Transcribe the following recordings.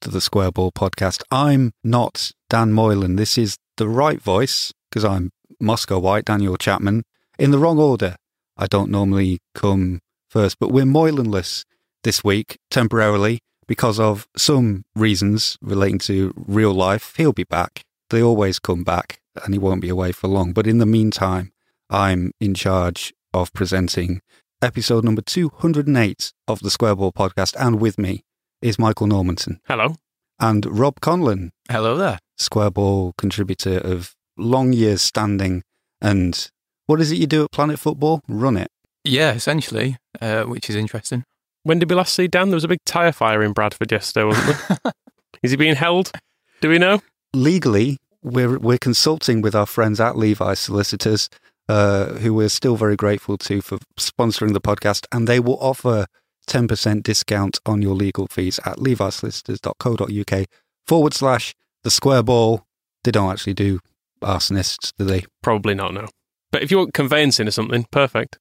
to the Square Ball Podcast. I'm not Dan Moylan. This is the right voice because I'm Moscow White, Daniel Chapman, in the wrong order. I don't normally come first, but we're Moylanless this week temporarily because of some reasons relating to real life. He'll be back. They always come back and he won't be away for long. But in the meantime, I'm in charge of presenting episode number 208 of the Square Ball podcast. And with me is Michael Normanton Hello. and Rob Conlon, Hello there. Square Ball contributor of long years standing. And what is it you do at Planet Football? Run it. Yeah, essentially, uh, which is interesting. When did we last see Dan? There was a big tyre fire in Bradford yesterday, wasn't there? Is he being held? Do we know? legally, we're we're consulting with our friends at Levi's Solicitors, uh, who we're still very grateful to for sponsoring the podcast, and they will offer ten percent discount on your legal fees at levisolicitors.co.uk forward slash the square ball. They don't actually do arsonists, do they? Probably not, no. But if you want conveyancing or something, perfect.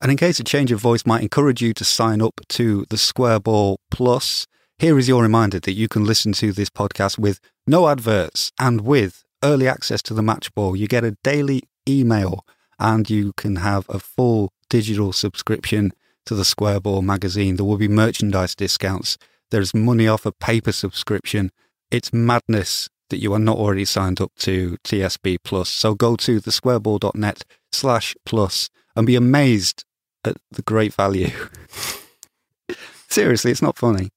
And in case a change of voice might encourage you to sign up to the Square Ball Plus, here is your reminder that you can listen to this podcast with no adverts and with early access to the match ball. You get a daily email and you can have a full digital subscription to the Square Ball magazine. There will be merchandise discounts. There's money off a paper subscription. It's madness that you are not already signed up to TSB Plus. So go to thesquareball.net slash plus and be amazed at the great value. Seriously, it's not funny.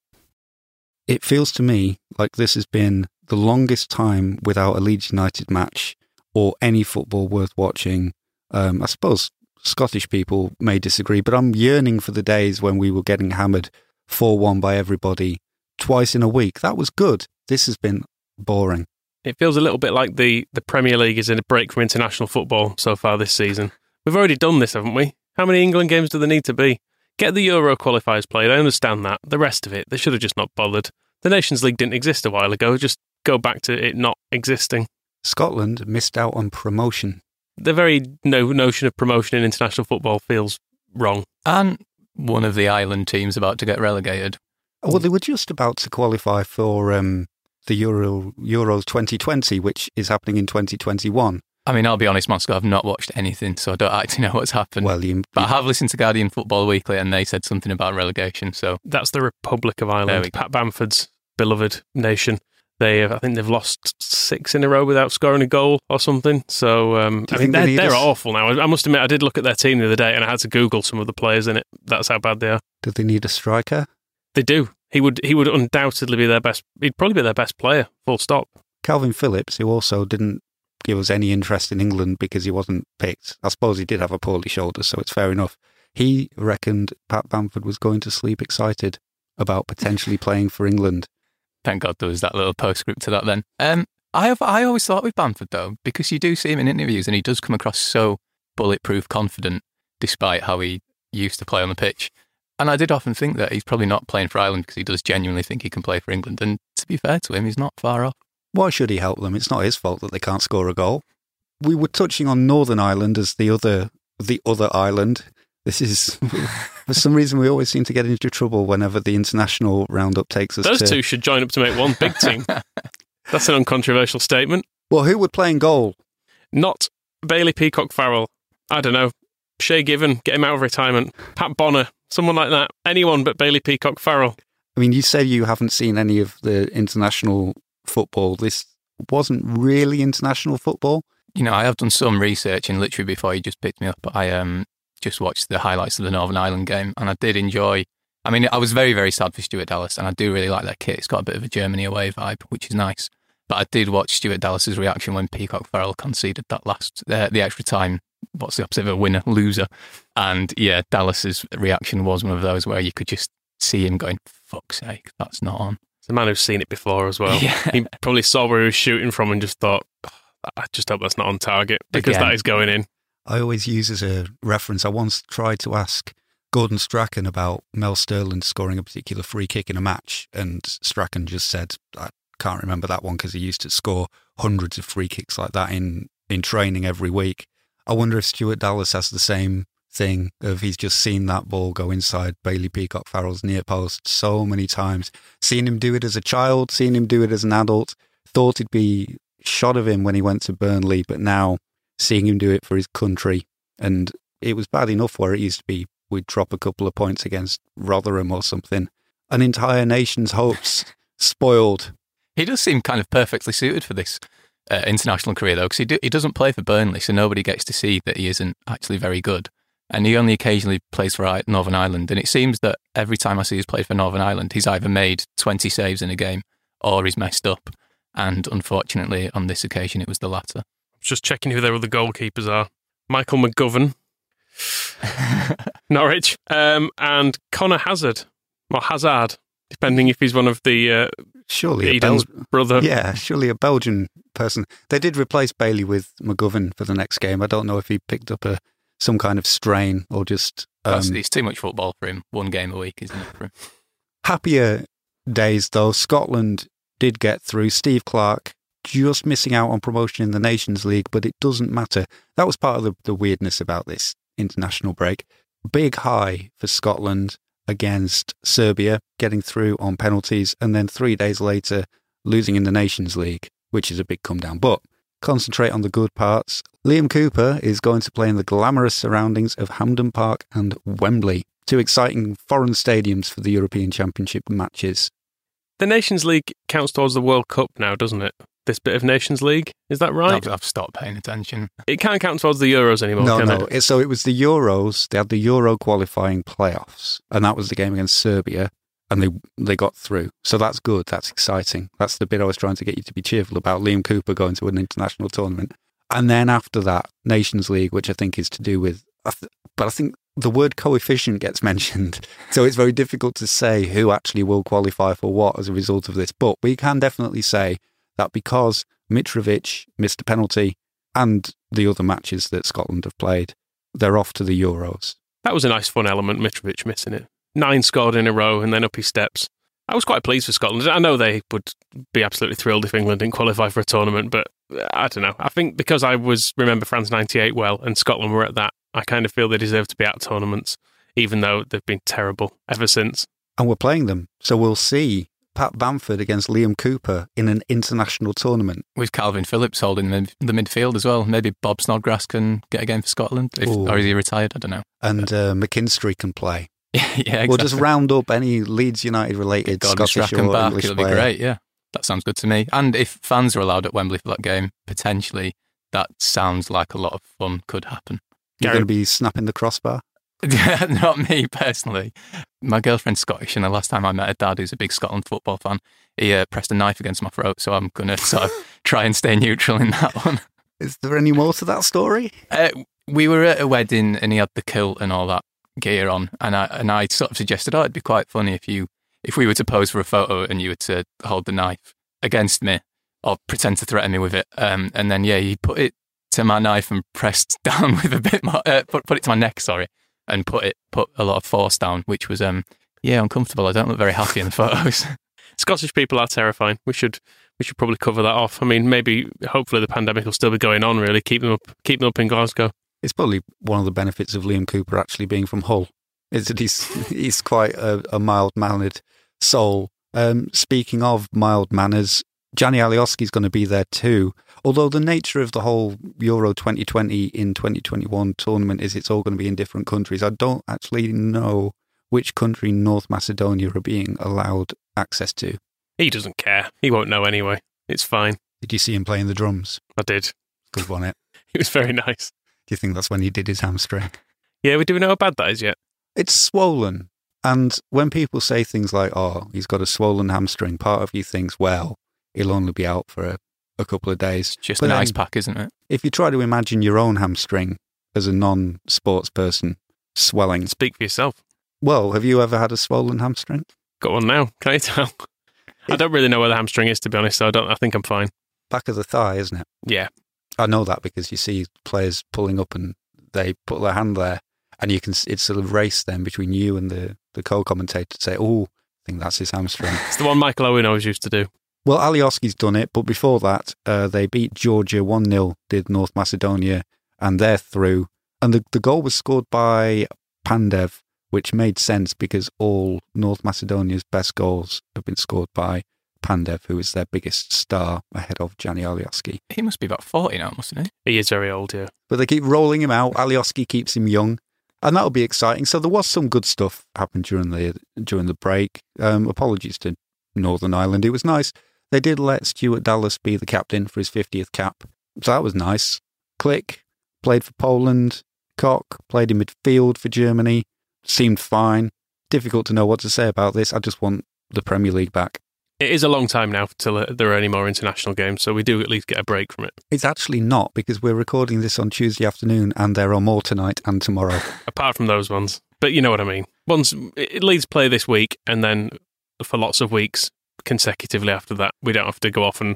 It feels to me like this has been the longest time without a Leeds United match or any football worth watching. Um, I suppose Scottish people may disagree, but I'm yearning for the days when we were getting hammered 4 1 by everybody twice in a week. That was good. This has been boring. It feels a little bit like the, the Premier League is in a break from international football so far this season. We've already done this, haven't we? How many England games do there need to be? Get the Euro qualifiers played. I understand that. The rest of it, they should have just not bothered. The Nations League didn't exist a while ago. Just go back to it not existing. Scotland missed out on promotion. The very no notion of promotion in international football feels wrong. And one of the island teams about to get relegated. Well, they were just about to qualify for um, the Euro Euros 2020, which is happening in 2021. I mean, I'll be honest, Moscow, I've not watched anything, so I don't actually know what's happened. Well, you, but I have listened to Guardian Football Weekly, and they said something about relegation. So That's the Republic of Ireland. Pat Bamford's beloved nation. They, have, I think, they've lost six in a row without scoring a goal or something. So, um, I think mean, they they're, need they're awful now. I I must admit, I did look at their team the other day, and I had to Google some of the players in it. That's how bad they are. do they need a striker? They do. He would. He would undoubtedly be their best. He'd probably be their best player. Full stop. Calvin Phillips, who also didn't give us any interest in England because he wasn't picked. I suppose he did have a poorly shoulder, so it's fair enough. He reckoned Pat Bamford was going to sleep excited about potentially playing for England. Thank God there was that little postscript to that then. Um, I have, I always thought with Bamford, though, because you do see him in interviews and he does come across so bulletproof confident, despite how he used to play on the pitch. And I did often think that he's probably not playing for Ireland because he does genuinely think he can play for England. And to be fair to him, he's not far off. Why should he help them? It's not his fault that they can't score a goal. We were touching on Northern Ireland as the other the other island. This is, for some reason, we always seem to get into trouble whenever the international roundup takes us Those to. two should join up to make one big team. That's an uncontroversial statement. Well, who would play in goal? Not Bailey Peacock Farrell. I don't know. Shay Given, get him out of retirement. Pat Bonner, someone like that. Anyone but Bailey Peacock Farrell. I mean, you say you haven't seen any of the international football. This wasn't really international football. You know, I have done some research, and literally before you just picked me up, I um just watched the highlights of the Northern Ireland game, and I did enjoy. I mean, I was very, very sad for Stuart Dallas, and I do really like that kit. It's got a bit of a Germany away vibe, which is nice. But I did watch Stuart Dallas's reaction when Peacock Farrell conceded that last uh, the extra time. What's the opposite of a winner? Loser. And yeah, Dallas's reaction was one of those where you could just see him going, "Fuck's sake, that's not on." It's a man who's seen it before as well. Yeah. He probably saw where he was shooting from and just thought, "Oh, I just hope that's not on target because Again. that is going in. I always use as a reference. I once tried to ask Gordon Strachan about Mel Sterland scoring a particular free kick in a match, and Strachan just said, "I can't remember that one because he used to score hundreds of free kicks like that in in training every week." I wonder if Stuart Dallas has the same thing of he's just seen that ball go inside Bailey Peacock Farrell's near post so many times, seen him do it as a child, seen him do it as an adult, thought it'd be shot of him when he went to Burnley, but now seeing him do it for his country. And it was bad enough where it used to be we'd drop a couple of points against Rotherham or something. An entire nation's hopes spoiled. He does seem kind of perfectly suited for this uh, international career, though, because he, do, he doesn't play for Burnley, so nobody gets to see that he isn't actually very good. And he only occasionally plays for Northern Ireland. And it seems that every time I see he's played for Northern Ireland, he's either made 20 saves in a game or he's messed up. And unfortunately, on this occasion, it was the latter. Just checking who their other goalkeepers are. Michael McGovern, Norwich, um, and Conor Hazard, or Hazard, depending if he's one of the uh, Surely a Bel- brother. yeah, surely a Belgian person. They did replace Bailey with McGovern for the next game. I don't know if he picked up a some kind of strain or just um, it's too much football for him. One game a week, isn't it? For him? happier days though. Scotland did get through. Steve Clarke just missing out on promotion in the Nations League, but it doesn't matter. That was part of the, the weirdness about this international break. Big high for Scotland against Serbia, getting through on penalties, and then three days later losing in the Nations League, which is a big come down. But concentrate on the good parts. Liam Cooper is going to play in the glamorous surroundings of Hampden Park and Wembley, two exciting foreign stadiums for the European Championship matches. The Nations League counts towards the World Cup now, doesn't it? This bit of Nations League. Is that right? I've, I've stopped paying attention. It can't count towards the Euros anymore, no, can no. it? It- So it was the Euros. They had the Euro qualifying playoffs, and that was the game against Serbia, and they they got through. So that's good. That's exciting. That's the bit I was trying to get you to be cheerful about. Liam Cooper going to an international tournament, and then after that, Nations League, which I think is to do with. But I think the word coefficient gets mentioned, so it's very difficult to say who actually will qualify for what as a result of this. But we can definitely say that because Mitrovic missed a penalty and the other matches that Scotland have played, they're off to the Euros. That was a nice fun element, Mitrovic missing it. Nine scored in a row and then up he steps. I was quite pleased for Scotland. I know they would be absolutely thrilled if England didn't qualify for a tournament, but uh, I don't know. I think because I was remember France 98 well and Scotland were at that, I kind of feel they deserve to be at tournaments, even though they've been terrible ever since. And we're playing them. So we'll see Pat Bamford against Liam Cooper in an international tournament. With Calvin Phillips holding the, the midfield as well. Maybe Bob Snodgrass can get a game for Scotland. If, Ooh. or is he retired? I don't know. And uh, McKinstry can play. yeah, exactly. We'll just round up any Leeds United related Gordon Scottish or back. English It'll be player. great. Yeah, that sounds good to me. And if fans are allowed at Wembley for that game, potentially, that sounds like a lot of fun could happen. You're Gary- going to be snapping the crossbar. Not me personally. My girlfriend's Scottish, and the last time I met her dad, who's a big Scotland football fan, he uh, pressed a knife against my throat. So I'm going to sort of try and stay neutral in that one. Is there any more to that story? Uh, we were at a wedding, and he had the kilt and all that gear on, and I and I sort of suggested, oh, it'd be quite funny if you if we were to pose for a photo and you were to hold the knife against me or pretend to threaten me with it. Um, and then yeah, he put it to my knife and pressed down with a bit more, uh, put put it to my neck, sorry, and put it put a lot of force down, which was um yeah uncomfortable. I don't look very happy in the photos. Scottish people are terrifying. We should we should probably cover that off. I mean, maybe hopefully the pandemic will still be going on. Really, keep them up, keep them up in Glasgow. It's probably one of the benefits of Liam Cooper actually being from Hull, is that he's he's quite a, a mild mannered soul. Um, speaking of mild manners, Gianni Alioski's going to be there too. Although the nature of the whole Euro 2020 in 2021 tournament is it's all going to be in different countries. I don't actually know which country North Macedonia are being allowed access to. He doesn't care. He won't know anyway. It's fine. Did you see him playing the drums? I did. Good one, it. Eh? He was very nice. Do you think that's when he did his hamstring? Yeah, we do know how bad that is yet? It's swollen. And when people say things like, oh, he's got a swollen hamstring, part of you thinks, well, he'll only be out for a, a couple of days. Just But an then- ice pack, isn't it? If you try to imagine your own hamstring as a non sports person swelling, Speak for yourself. well, have you ever had a swollen hamstring? Got one now. Can you tell? I don't really know where the hamstring is to be honest. So I don't. I think I'm fine. Back of the thigh, isn't it? Yeah. I know that because you see players pulling up and they put their hand there, and you can. s- It's a race then between you and the the co-commentator to say, "Oh, I think that's his hamstring." It's the one Michael Owen always used to do. Well, Alioski's done it, but before that, uh, they beat Georgia one 0 Did North Macedonia, and they're through. And the the goal was scored by Pandev, which made sense because all North Macedonia's best goals have been scored by Pandev, who is their biggest star ahead of Gianni Alioski. He must be about 40 now, mustn't he? He is very old. Yeah. but they keep rolling him out. Alioski keeps him young, and that'll be exciting. So there was some good stuff happened during the during the break. Um, apologies to Northern Ireland. It was nice. They did let Stuart Dallas be the captain for his fiftieth cap, so that was nice. Klich played for Poland. Koch played in midfield for Germany. Seemed fine. Difficult to know what to say about this. I just want the Premier League back. It is a long time now till uh, there are any more international games, so we do at least get a break from it. It's actually not because we're recording this on Tuesday afternoon, and there are more tonight and tomorrow. Apart from those ones, but you know what I mean. Once it Leeds play this week, and then for lots of weeks consecutively after that, we don't have to go off and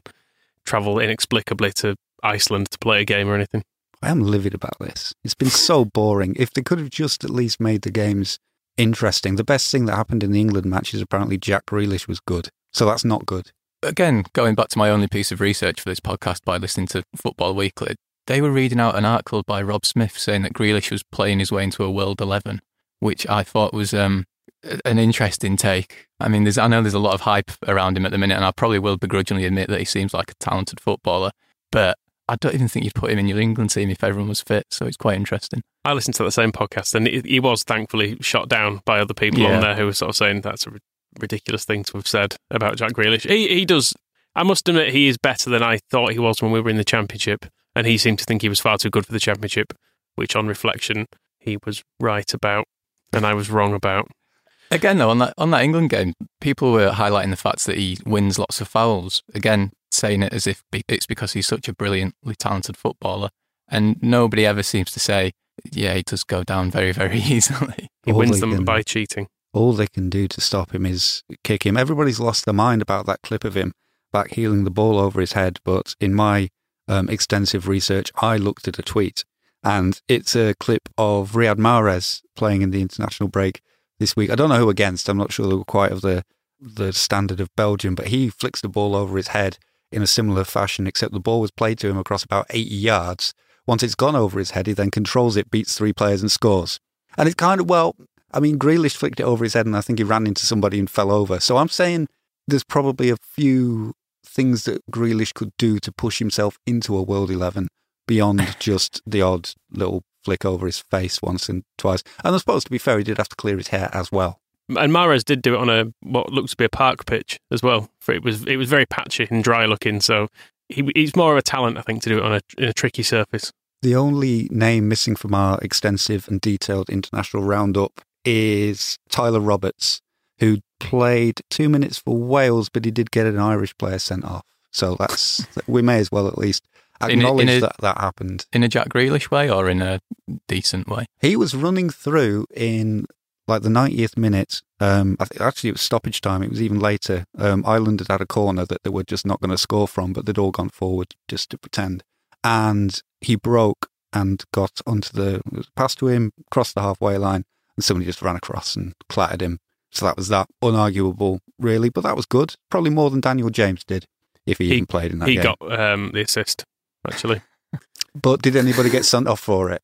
travel inexplicably to Iceland to play a game or anything. I am livid about this. It's been so boring. If they could have just at least made the games interesting. The best thing that happened in the England match is apparently Jack Grealish was good. So that's not good. Again, going back to my only piece of research for this podcast by listening to Football Weekly, they were reading out an article by Rob Smyth saying that Grealish was playing his way into a World 11, which I thought was um, a- an interesting take. I mean, there's, I know there's a lot of hype around him at the minute, and I probably will begrudgingly admit that he seems like a talented footballer, but I don't even think you'd put him in your England team if everyone was fit, so it's quite interesting. I listened to the same podcast, and he was thankfully shot down by other people Yeah. on there who were sort of saying that's a ridiculous thing to have said about Jack Grealish. He he does. I must admit, he is better than I thought he was when we were in the championship, and he seemed to think he was far too good for the championship, which, on reflection, he was right about, and I was wrong about. Again, though, on that on that England game, people were highlighting the fact that he wins lots of fouls. Again, saying it as if it's because he's such a brilliantly talented footballer, and nobody ever seems to say, "Yeah, he does go down very, very easily." He All wins them can- by cheating. All they can do to stop him is kick him. Everybody's lost their mind about that clip of him back heeling the ball over his head. But in my um, extensive research, I looked at a tweet and it's a clip of Riyad Mahrez playing in the international break this week. I don't know who against. I'm not sure they were quite of the, the standard of Belgium, but he flicks the ball over his head in a similar fashion, except the ball was played to him across about 80 yards. Once it's gone over his head, he then controls it, beats three players, and scores. And it's kind of, well, I mean, Grealish flicked it over his head, and I think he ran into somebody and fell over. So I'm saying there's probably a few things that Grealish could do to push himself into a World 11 beyond just the odd little flick over his face once and twice. And I suppose, to be fair, he did have to clear his hair as well. And Mahrez did do it on a what looked to be a park pitch as well. For it was it was very patchy and dry looking. So he, he's more of a talent, I think, to do it on a a tricky surface. The only name missing from our extensive and detailed international roundup is Tyler Roberts, who played two minutes for Wales, but he did get an Irish player sent off. So that's we may as well at least In a- acknowledge in a- that that happened. In a Jack Grealish way or in a decent way? He was running through in like the 90th minute. Um, I think actually it was stoppage time. It was even later. Um, Ireland had had a corner that they were just not going to score from, but they'd all gone forward just to pretend. And he broke and got onto the pass to him, crossed the halfway line, and somebody just ran across and clattered him. So that was that. Unarguable, really, but that was good. Probably more than Daniel James did, if he, He- even played in that He game. got um, the assist actually. but did anybody get sent off for it?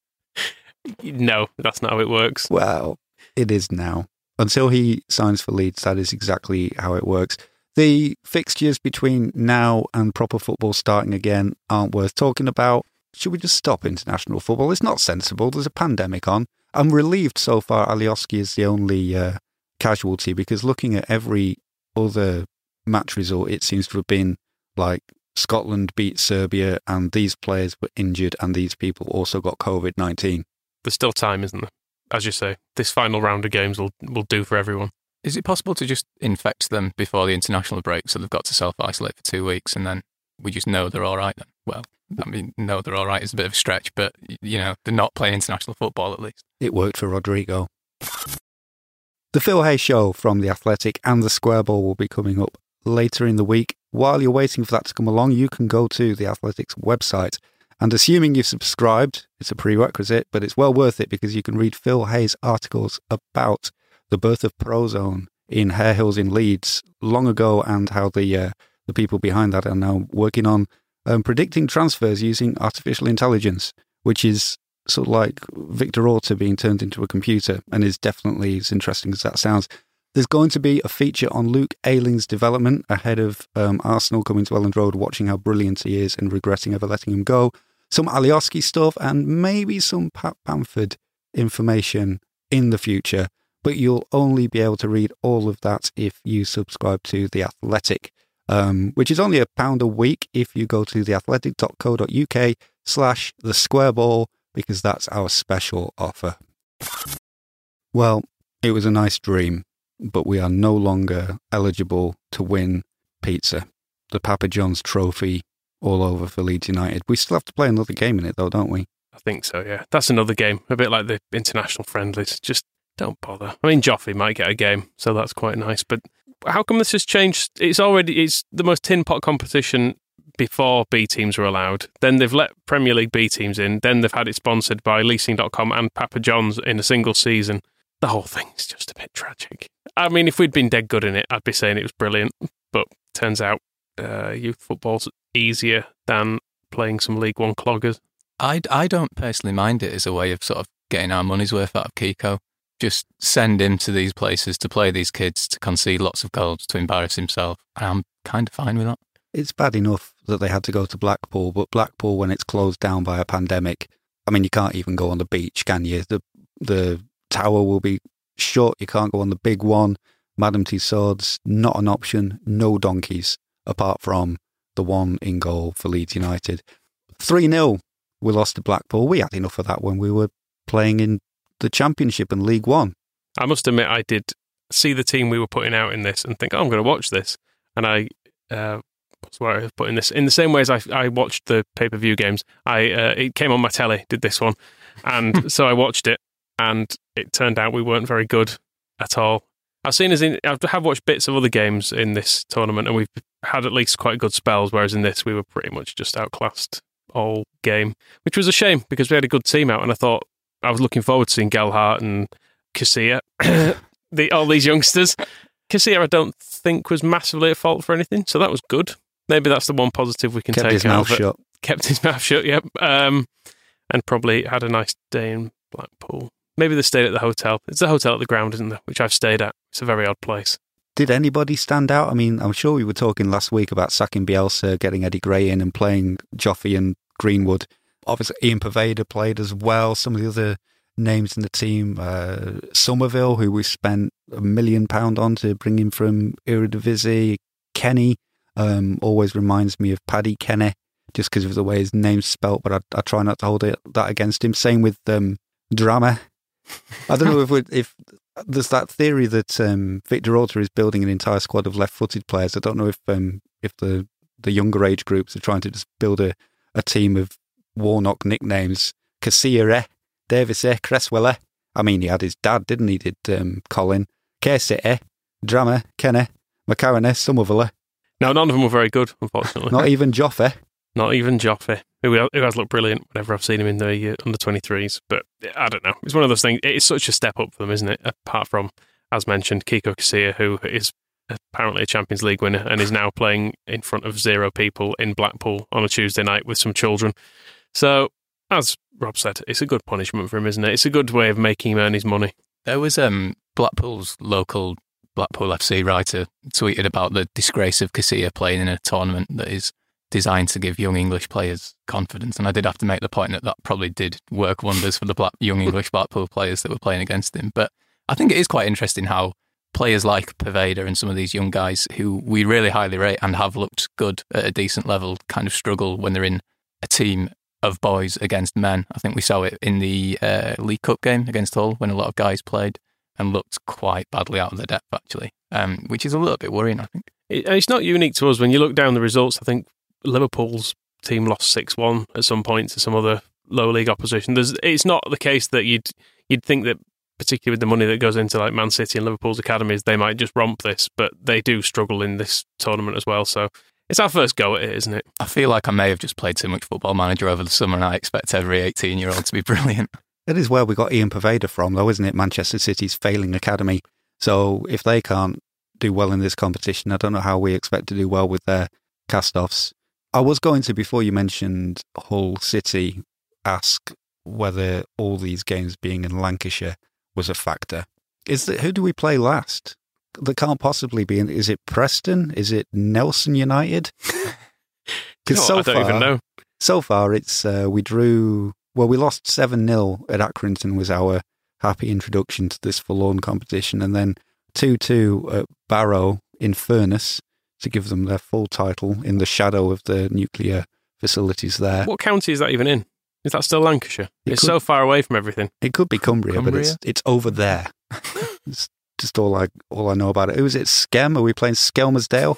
No, that's not how it works. Well, it is now. Until he signs for Leeds, that is exactly how it works. The fixtures between now and proper football starting again aren't worth talking about. Should we just stop international football? It's not sensible. There's a pandemic on. I'm relieved so far Alioski is the only uh, casualty because looking at every other match result, it seems to have been like Scotland beat Serbia and these players were injured and these people also got COVID 19. There's still time, isn't there? As you say, this final round of games will, will do for everyone. Is it possible to just infect them before the international break so they've got to self isolate for two weeks and then we just know they're all right then? Well, I mean, no, they're all right is a bit of a stretch, but, you know, they're not playing international football at least. It worked for Rodrigo. The Phil Hay Show from The Athletic and The Square Ball will be coming up later in the week. While you're waiting for that to come along, you can go to The Athletic's website. And assuming you've subscribed, it's a prerequisite, but it's well worth it because you can read Phil Hay's articles about the birth of Prozone in Harehills in Leeds long ago and how the uh, the people behind that are now working on um, predicting transfers using artificial intelligence, which is sort of like Victor Orta being turned into a computer and is definitely as interesting as that sounds. There's going to be a feature on Luke Ayling's development ahead of um, Arsenal coming to Elland Road, watching how brilliant he is and regretting ever letting him go. Some Alioski stuff and maybe some Pat Bamford information in the future. But you'll only be able to read all of that if you subscribe to The Athletic, um, which is only a pound a week if you go to theathletic.co.uk slash the square ball because that's our special offer. Well, it was a nice dream, but we are no longer eligible to win pizza. The Papa John's trophy all over for Leeds United. We still have to play another game in it, though, don't we? I think so, yeah. That's another game, a bit like the international friendlies. Just don't bother. I mean, Joffrey might get a game, so that's quite nice. But how come this has changed? It's already it's the most tin pot competition before B teams were allowed. Then they've let Premier League B teams in. Then they've had it sponsored by leasing.com and Papa John's in a single season. The whole thing is just a bit tragic. I mean, if we'd been dead good in it, I'd be saying it was brilliant. But turns out uh, youth football's easier than playing some League One cloggers. I, I don't personally mind it as a way of sort of getting our money's worth out of Kiko. Just send him to these places to play these kids, to concede lots of goals, to embarrass himself. And I'm kind of fine with that. It's bad enough that they had to go to Blackpool, but Blackpool, when it's closed down by a pandemic, I mean, you can't even go on the beach, can you? The the tower will be shut. You can't go on the big one. Madame Tussauds, not an option. No donkeys, apart from the one in goal for Leeds United. 3 0, we lost to Blackpool. We had enough of that when we were playing in the Championship and League One. I must admit, I did see the team we were putting out in this and think, oh, I'm going to watch this. And I, uh, what's where I was putting this? In the same way as I, I watched the pay per view games, I uh, it came on my telly, did this one. And so I watched it, and it turned out we weren't very good at all. I've seen as in, I have watched bits of other games in this tournament, and we've had at least quite good spells. Whereas in this, we were pretty much just outclassed all game, which was a shame because we had a good team out, and I thought I was looking forward to seeing Gelhardt and Casilla, the all these youngsters. Casilla, I don't think was massively at fault for anything, so that was good. Maybe that's the one positive we can Kept take his out mouth shut. Kept his mouth shut. Yep, um, and probably had a nice day in Blackpool. Maybe they stayed at the hotel. It's a hotel at the ground, isn't there? Which I've stayed at. It's a very odd place. Did anybody stand out? I mean, I'm sure we were talking last week about sacking Bielsa, getting Eddie Gray in and playing Joffrey and Greenwood. Obviously, Ian Poveda played as well. Some of the other names in the team, uh, Summerville, who we spent a million pound on to bring him from Eredivisie. Kenneh um, always reminds me of Paddy Kenny, just because of the way his name's spelt, but I, I try not to hold it, that against him. Same with um, Drameh. I don't know if we, if there's that theory that um, Victor Orta is building an entire squad of left-footed players. I don't know if um, if the the younger age groups are trying to just build a, a team of Warnock nicknames. Casilla, Davis, Cresswell. I mean, he had his dad, didn't he? Did um, Colin, City, Drameh, Kenneh, McCarron, Summerville. No, none of them were very good, unfortunately. Not even Joffe. Not even Joffe, who, who has looked brilliant whenever I've seen him in the uh, under 23s. But I don't know. It's one of those things. It's such a step up for them, isn't it? Apart from, as mentioned, Kiko Casilla, who is apparently a Champions League winner and is now playing in front of zero people in Blackpool on a Tuesday night with some children. So, as Rob said, it's a good punishment for him, isn't it? It's a good way of making him earn his money. There was um, Blackpool's local Blackpool FC writer tweeted about the disgrace of Casilla playing in a tournament that is designed to give young English players confidence. And I did have to make the point that that probably did work wonders for the black, young English Blackpool players that were playing against him. But I think it is quite interesting how players like Poveda and some of these young guys who we really highly rate and have looked good at a decent level kind of struggle when they're in a team of boys against men. I think we saw it in the uh, League Cup game against Hull when a lot of guys played and looked quite badly out of their depth, actually, um, which is a little bit worrying, I think. It's not unique to us. When you look down the results, I think Liverpool's team lost 6 1 at some point to some other lower league opposition. There's, it's not the case that you'd you'd think that, particularly with the money that goes into like Man City and Liverpool's academies, they might just romp this, but they do struggle in this tournament as well. So it's our first go at it, isn't it? I feel like I may have just played too much football manager over the summer and I expect every 18 year old to be brilliant. That is where we got Ian Poveda from, though, isn't it? Manchester City's failing academy. So if they can't do well in this competition, I don't know how we expect to do well with their cast offs. I was going to, before you mentioned Hull City, ask whether all these games being in Lancashire was a factor. Is that who do we play last? That can't possibly be. Is it Preston? Is it Nelson United? Because know so? I don't far, even know. so far it's uh, we drew well we lost 7-0 at Accrington was our happy introduction to this forlorn competition and then 2-2 at Barrow in Furness to give them their full title in the shadow of the nuclear facilities there. What county is that even in? Is that still Lancashire? It it's could- so far away from everything. It could be Cumbria, but it's it's over there. it's just all I all I know about it. Who is it? Skem? Are we playing Skelmersdale?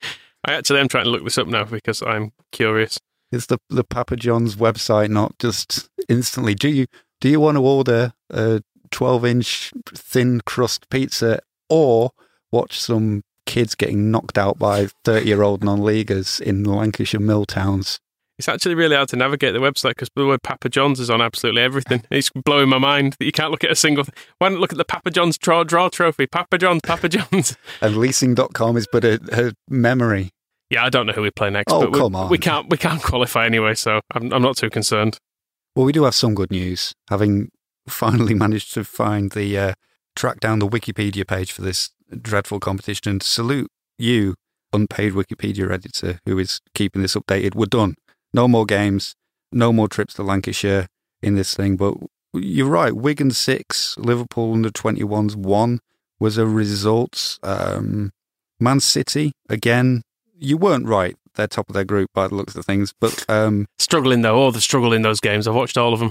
I actually am trying to look this up now because I'm curious. Is the the Papa John's website not just instantly? Do you do you want to order a twelve inch thin crust pizza or watch some kids getting knocked out by thirty year old non leaguers in Lancashire mill towns? It's actually really hard to navigate the website because the word Papa John's is on absolutely everything. It's blowing my mind that you can't look at a single. Th- Why not look at the Papa John's draw, draw trophy? Papa John's, Papa John's. And leasing.com is but a, a memory. Yeah, I don't know who we play next. Oh, but we, come on. We can't. We can't qualify anyway, so I'm, I'm not too concerned. Well, we do have some good news, having finally managed to find the uh, track down the Wikipedia page for this dreadful competition and salute you, unpaid Wikipedia editor, who is keeping this updated. We're done. No more games, no more trips to Lancashire in this thing. But you're right. Wigan six, Liverpool under 21s one was a result. Um, Man City again. You weren't right. They're top of their group by the looks of things, but um, Struggling though, all the struggle in those games. I've watched all of them.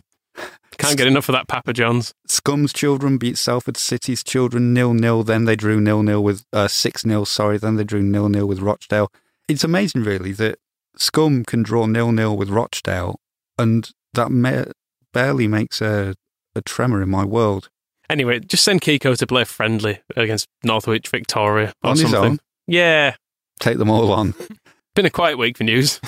Can't get enough of that Papa John's. Scum's children beat Salford City's children nil nil. Then they drew nil nil with uh, six 0 Sorry, then they drew nil nil with Rochdale. It's amazing, really, that Scum can draw nil nil with Rochdale, and that ma- barely makes a, a tremor in my world. Anyway, just send Kiko to play friendly against Northwich Victoria or On his something. own? Yeah, Take them all on. been a quiet week for news.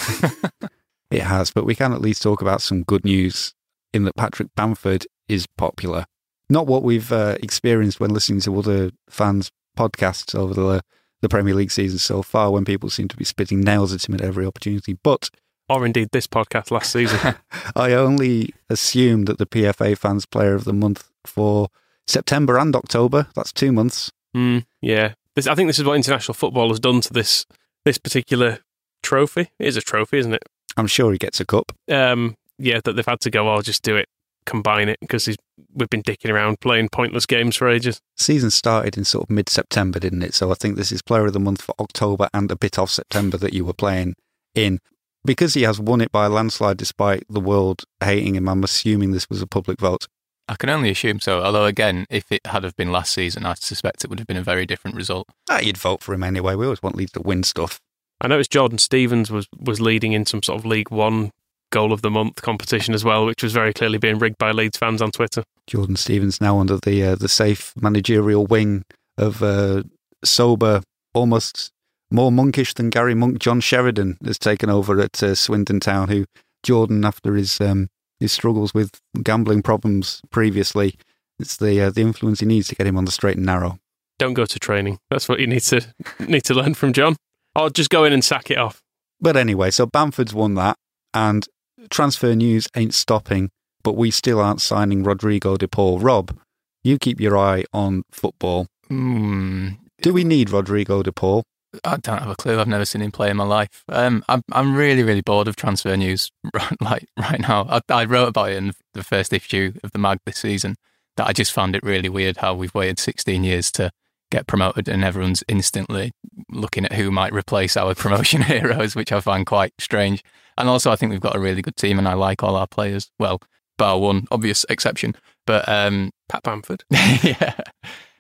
It has, but we can at least talk about some good news in that Patrick Bamford is popular. Not what we've uh, experienced when listening to other fans' podcasts over the the Premier League season so far, when people seem to be spitting nails at him at every opportunity. But or indeed this podcast last season. I only assume that the PFA Fans Player of the Month for September and October, that's two months, Mm, yeah, this, I think this is what international football has done to this this particular trophy. It is a trophy, isn't it? I'm sure he gets a cup. Um, yeah, that they've had to go. I'll just do it, combine it because we've been dicking around playing pointless games for ages. Season started in sort of mid September, didn't it? So I think this is Player of the Month for October and a bit of September that you were playing in. Because he has won it by a landslide despite the world hating him, I'm assuming this was a public vote. I can only assume so. Although, again, if it had have been last season, I suspect it would have been a very different result. Ah, you'd vote for him anyway. We always want Leeds to win stuff. I noticed Jordan Stevens was was leading in some sort of League One goal of the month competition as well, which was very clearly being rigged by Leeds fans on Twitter. Jordan Stevens now under the uh, the safe managerial wing of uh, sober, almost more monkish than Gary Monk. John Sheridan has taken over at uh, Swindon Town. Who Jordan, after his um, his struggles with gambling problems previously, it's the uh, the influence he needs to get him on the straight and narrow. Don't go to training. That's what you need to need to learn from John. Or just go in and sack it off. But anyway, so Bamford's won that, and transfer news ain't stopping, but we still aren't signing Rodrigo de Paul. Rob, you keep your eye on football. Mm, Do we need Rodrigo de Paul? I don't have a clue. I've never seen him play in my life. Um, I'm I'm really really bored of transfer news right, like right now. I, I wrote about it in the first issue of the mag this season. That I just found it really weird how we've waited 16 years to get promoted and everyone's instantly looking at who might replace our promotion heroes, which I find quite strange. And also, I think we've got a really good team, and I like all our players. Well, bar one obvious exception, but um, Pat Bamford. yeah.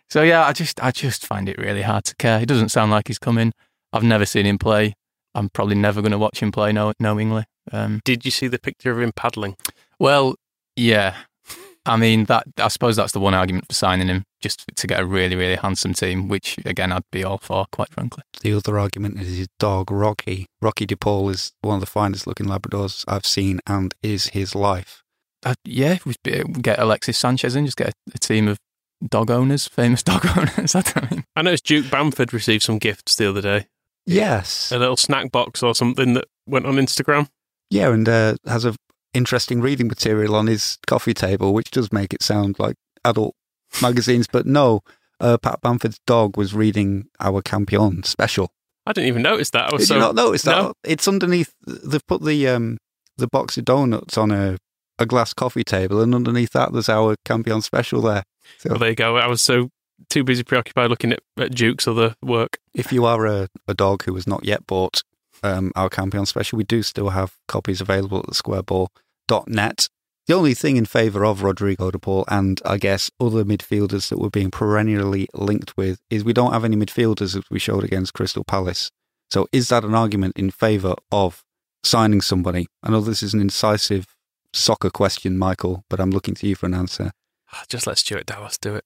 So yeah, I just I just find it really hard to care. He doesn't sound like he's coming. I've never seen him play. I'm probably never going to watch him play know, knowingly. Um, Did you see the picture of him paddling? well, yeah. I mean that. I suppose that's the one argument for signing him, just to get a really, really handsome team. Which again, I'd be all for, quite frankly. The other argument is his dog, Rocky. Rocky DePaul is one of the finest looking Labradors I've seen and is his life. Uh, yeah, we get Alexis Sanchez in, just get a, a team of dog owners, famous dog owners. I don't mean. I noticed Duke Bamford received some gifts the other day. Yes. A little snack box or something that went on Instagram. Yeah, and uh, has a interesting reading material on his coffee table, which does make it sound like adult magazines. But no, uh, Pat Bamford's dog was reading our Campion special. I didn't even notice that. I was Did so you not notice that? No. It's underneath. They've put the um, the box of donuts on a, a glass coffee table, and underneath that, there's our Campion special there. So Well, there you go. I was so too busy preoccupied looking at, at Duke's other work. if you are a, a dog who has not yet bought um, our Campion special, we do still have copies available at the squareball.net. The only thing in favour of Rodrigo de Paul and I guess other midfielders that we're being perennially linked with is we don't have any midfielders as we showed against Crystal Palace. So is that an argument in favour of signing somebody? I know this is an incisive soccer question, Michael, but I'm looking to you for an answer. Ah, just let Stuart Dallas do it.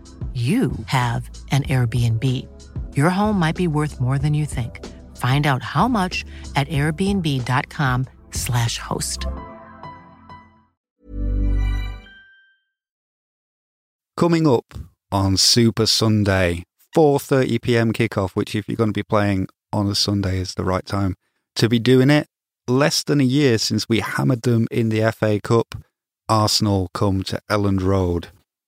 you have an Airbnb. Your home might be worth more than you think. Find out how much at airbnb.com/slash host. Coming up on Super Sunday, 4:30 p.m. kickoff, which if you're going to be playing on a Sunday is the right time to be doing it. Less than a year since we hammered them in the FA Cup, Arsenal come to Elland Road.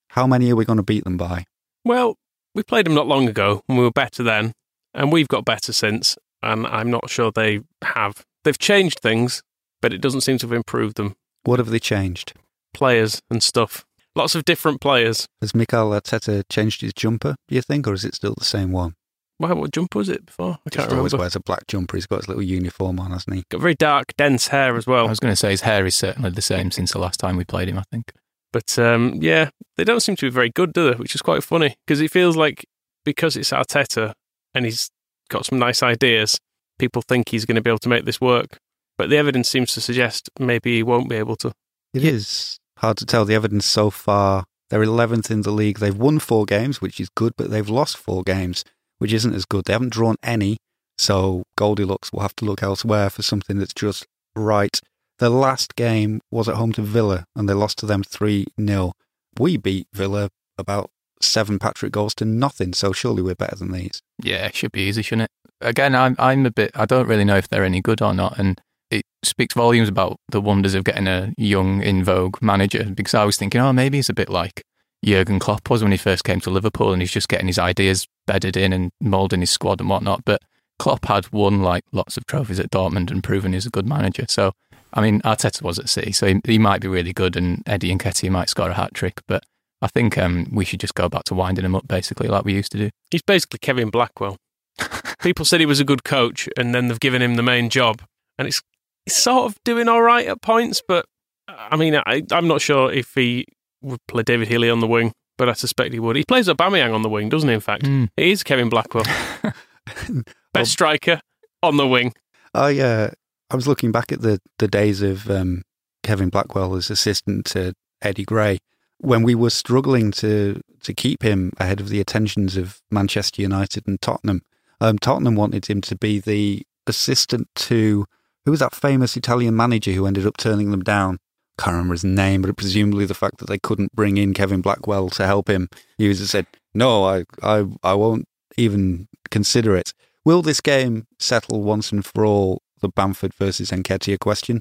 How many are we going to beat them by? Well, we played them not long ago and we were better then, and we've got better since, and I'm not sure they have. They've changed things, but it doesn't seem to have improved them. What have they changed? Players and stuff. Lots of different players. Has Mikel Arteta changed his jumper, do you think, or is it still the same one? Wow, what jumper was it before? I can't always remember. wears a black jumper. He's got his little uniform on, hasn't he? Got very dark, dense hair as well. I was going to say his hair is certainly the same since the last time we played him. I think. But um, yeah, they don't seem to be very good, do they? Which is quite funny because it feels like because it's Arteta and he's got some nice ideas, people think he's going to be able to make this work. But the evidence seems to suggest maybe he won't be able to. It is hard to tell. The evidence so far, they're 11th in the league. They've won four games, which is good, but they've lost four games, which isn't as good. They haven't drawn any, so Goldilocks will have to look elsewhere for something that's just right. Their last game was at home to Villa, and they lost to them 3 0. We beat Villa about seven Patrick goals to nothing. So surely we're better than these. Yeah, it should be easy, shouldn't it? Again, I'm I'm a bit. I don't really know if they're any good or not, and it speaks volumes about the wonders of getting a young, in vogue manager. Because I was thinking, oh, maybe he's a bit like Jurgen Klopp was when he first came to Liverpool, and he's just getting his ideas bedded in and moulding his squad and whatnot. But Klopp had won like lots of trophies at Dortmund and proven he's a good manager. So, I mean, Arteta was at City, so he, he might be really good, and Eddie Nketiah might score a hat trick. But I think um, we should just go back to winding him up, basically, like we used to do. He's basically Kevin Blackwell. People said he was a good coach, and then they've given him the main job, and it's, it's sort of doing all right at points. But I mean, I, I'm not sure if he would play David Healy on the wing, but I suspect he would. He plays Aubameyang on the wing, doesn't he? In fact, Mm. it is Kevin Blackwell, best striker on the wing. I uh, I was looking back at the the days of um, Kevin Blackwell as assistant to Eddie Gray when we were struggling to to keep him ahead of the attentions of Manchester United and Tottenham. Um, Tottenham wanted him to be the assistant to who was that famous Italian manager who ended up turning them down. Can't remember his name, but presumably the fact that they couldn't bring in Kevin Blackwell to help him, he was said, "No, I, I, I won't even consider it." Will this game settle once and for all the Bamford versus Nketiah question?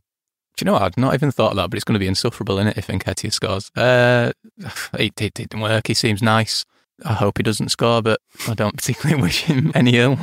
Do you know what? I'd not even thought of that, but it's going to be insufferable, is it, if Nketiah scores? Uh, it, it didn't work. He seems nice. I hope he doesn't score, but I don't particularly wish him any ill.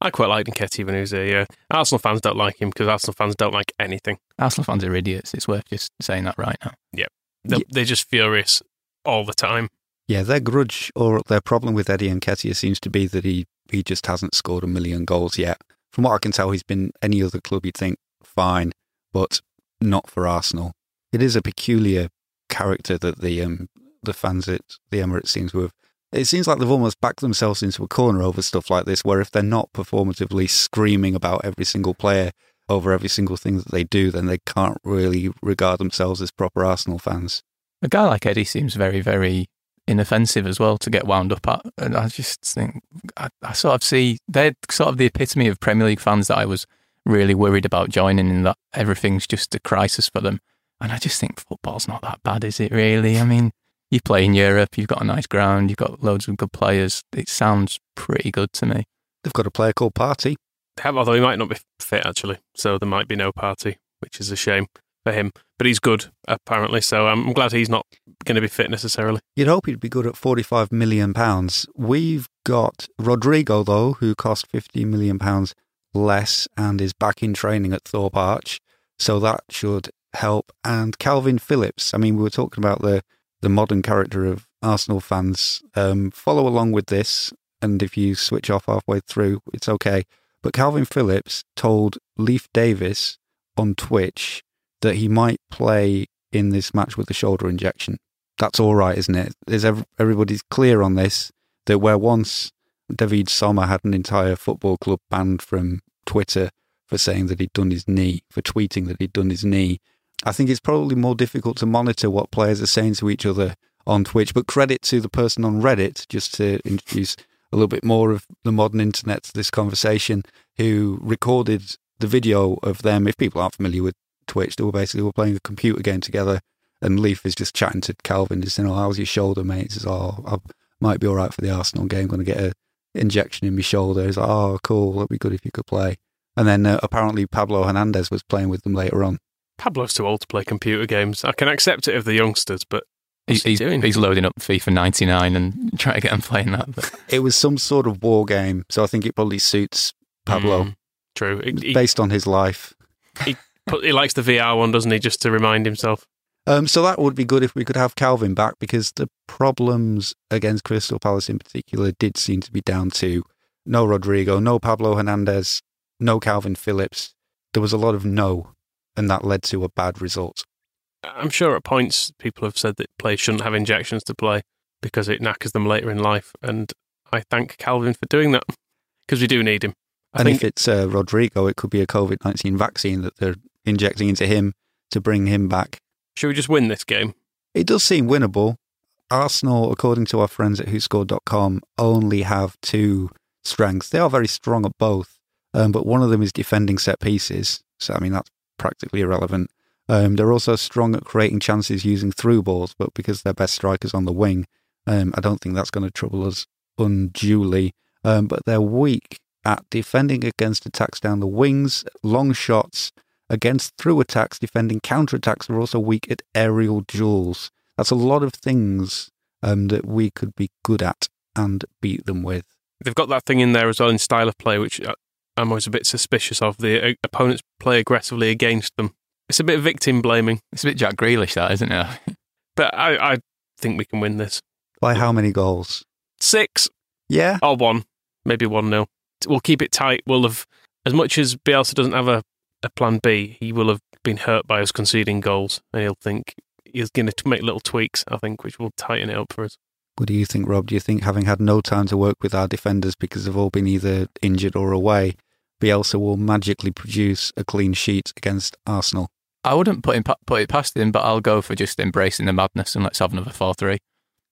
I quite liked Nketiah when he was here. Yeah. Arsenal fans don't like him because Arsenal fans don't like anything. Arsenal fans are idiots. It's worth just saying that right now. They're, Yeah. they're just furious all the time. Yeah, their grudge or their problem with Eddie Nketiah seems to be that he, he just hasn't scored a million goals yet. From what I can tell, he's been any other club you'd think fine, but not for Arsenal. It is a peculiar character that the um, the fans at the Emirates seems to have. It seems like they've almost backed themselves into a corner over stuff like this, where if they're not performatively screaming about every single player over every single thing that they do, then they can't really regard themselves as proper Arsenal fans. A guy like Eddie seems very, very inoffensive as well to get wound up at. And I just think, I, I sort of see, they're sort of the epitome of Premier League fans that I was really worried about joining in that everything's just a crisis for them. And I just think football's not that bad, is it really? I mean, you play in Europe, you've got a nice ground, you've got loads of good players. It sounds pretty good to me. They've got a player called Party. They have- Although he might not be fit, actually. So there might be no party, which is a shame for him. But he's good, apparently. So I'm glad he's not going to be fit necessarily. You'd hope he'd be good at £45 million. We've got Rodrigo, though, who cost £15 million less and is back in training at Thorpe Arch. So that should help. And Calvin Phillips. I mean, we were talking about the, the modern character of Arsenal fans. Um, follow along with this. And if you switch off halfway through, it's okay. But Calvin Phillips told Leif Davis on Twitch that he might play in this match with a shoulder injection that's all right, isn't it? Is ev- everybody's clear on this that where once Davide Somma had an entire football club banned from Twitter for saying that he'd done his knee, for tweeting that he'd done his knee, I think it's probably more difficult to monitor what players are saying to each other on Twitch. But credit to the person on Reddit, just to introduce a little bit more of the modern internet to this conversation, who recorded the video of them. If people aren't familiar with Twitch, they were basically were playing a computer game together and Leif is just chatting to Calvin, He's saying, "Oh, how's your shoulder, mate?" He says, "Oh, I might be all right for the Arsenal game. Going to get a injection in my shoulder." He's like, "Oh, cool. That'd be good if you could play." And then uh, apparently Pablo Hernandez was playing with them later on. Pablo's too old to play computer games. I can accept it of the youngsters, but He- what's he He's, doing? he's loading up FIFA 99 and trying to get him playing that. But It was some sort of war game, so I think it probably suits Pablo Mm, true. He, he, based on his life. Put- he likes the VR one, doesn't he? Just to remind himself. Um, so that would be good if we could have Calvin back because the problems against Crystal Palace in particular did seem to be down to no Rodrigo, no Pablo Hernandez, no Calvin Phillips. There was a lot of no, and that led to a bad result. I'm sure at points people have said that players shouldn't have injections to play because it knackers them later in life, and I thank Calvin for doing that because we do need him. I and think if it's uh, Rodrigo, it could be a COVID 19 vaccine that they're injecting into him to bring him back. should we just win this game? It does seem winnable. Arsenal, according to our friends at WhoScored.com, only have two strengths. They are very strong at both, um, but one of them is defending set pieces. So, I mean, that's practically irrelevant. Um, they're also strong at creating chances using through balls, but because their best striker's on the wing, Um, I don't think that's going to trouble us unduly. Um, but they're weak at defending against attacks down the wings, long shots, against through attacks, defending counter attacks. They're also weak at aerial duels. That's a lot of things um, that we could be good at and beat them with. They've got that thing in there as well in style of play, which I'm always a bit suspicious of. The uh, opponents play aggressively against them. It's a bit victim blaming. It's a bit Jack Grealish, that isn't it? but I, I think we can win this. By how many goals? Six. Yeah. Or one. Maybe one nil. We'll keep it tight. We'll have, as much as Bielsa doesn't have a, a plan B, he will have been hurt by us conceding goals, and he'll think he's going to make little tweaks. I think, which will tighten it up for us. What do you think, Rob? Do you think having had no time to work with our defenders because they've all been either injured or away, Bielsa will magically produce a clean sheet against Arsenal? I wouldn't put him put it past him, but I'll go for just embracing the madness and let's have another four three.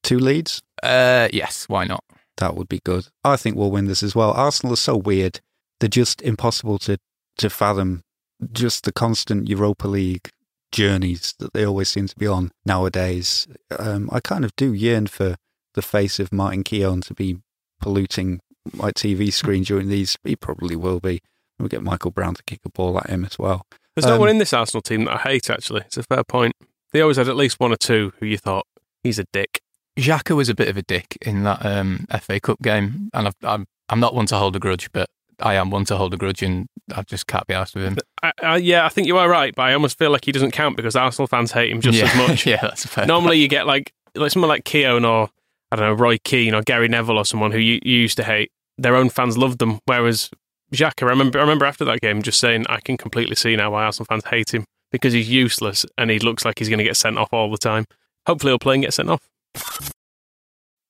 Two leads? Uh, yes. Why not? That would be good. I think we'll win this as well. Arsenal is so weird; they're just impossible to to fathom. Just the constant Europa League journeys that they always seem to be on nowadays. Um, I kind of do yearn for the face of Martin Keown to be polluting my TV screen during these. He probably will be. We'll get Michael Brown to kick a ball at him as well. There's um, no one in this Arsenal team that I hate, actually. It's a fair point. They always had at least one or two who you thought, he's a dick. Xhaka was a bit of a dick in that um, FA Cup game, and I've, I'm I'm not one to hold a grudge, but I am one to hold a grudge, and I just can't be asked with him. I, I, yeah, I think you are right, but I almost feel like he doesn't count because Arsenal fans hate him just yeah. as much. yeah, that's fair. Normally, you get like like someone like Keown or I don't know Roy Keane or Gary Neville or someone who you, you used to hate. Their own fans loved them, whereas Xhaka, I remember I remember after that game just saying I can completely see now why Arsenal fans hate him because he's useless and he looks like he's going to get sent off all the time. Hopefully, he'll play and get sent off.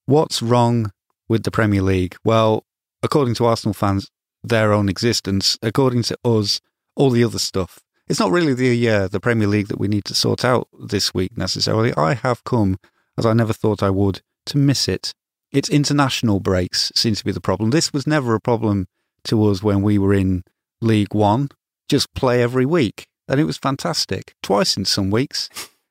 What's wrong with the Premier League? Well, according to Arsenal fans, their own existence. According to us, all the other stuff. It's not really the uh, the Premier League that we need to sort out this week necessarily. I have come, as I never thought I would, to miss it. Its international breaks seems to be the problem. This was never a problem to us when we were in League One. Just play every week, and it was fantastic. Twice in some weeks,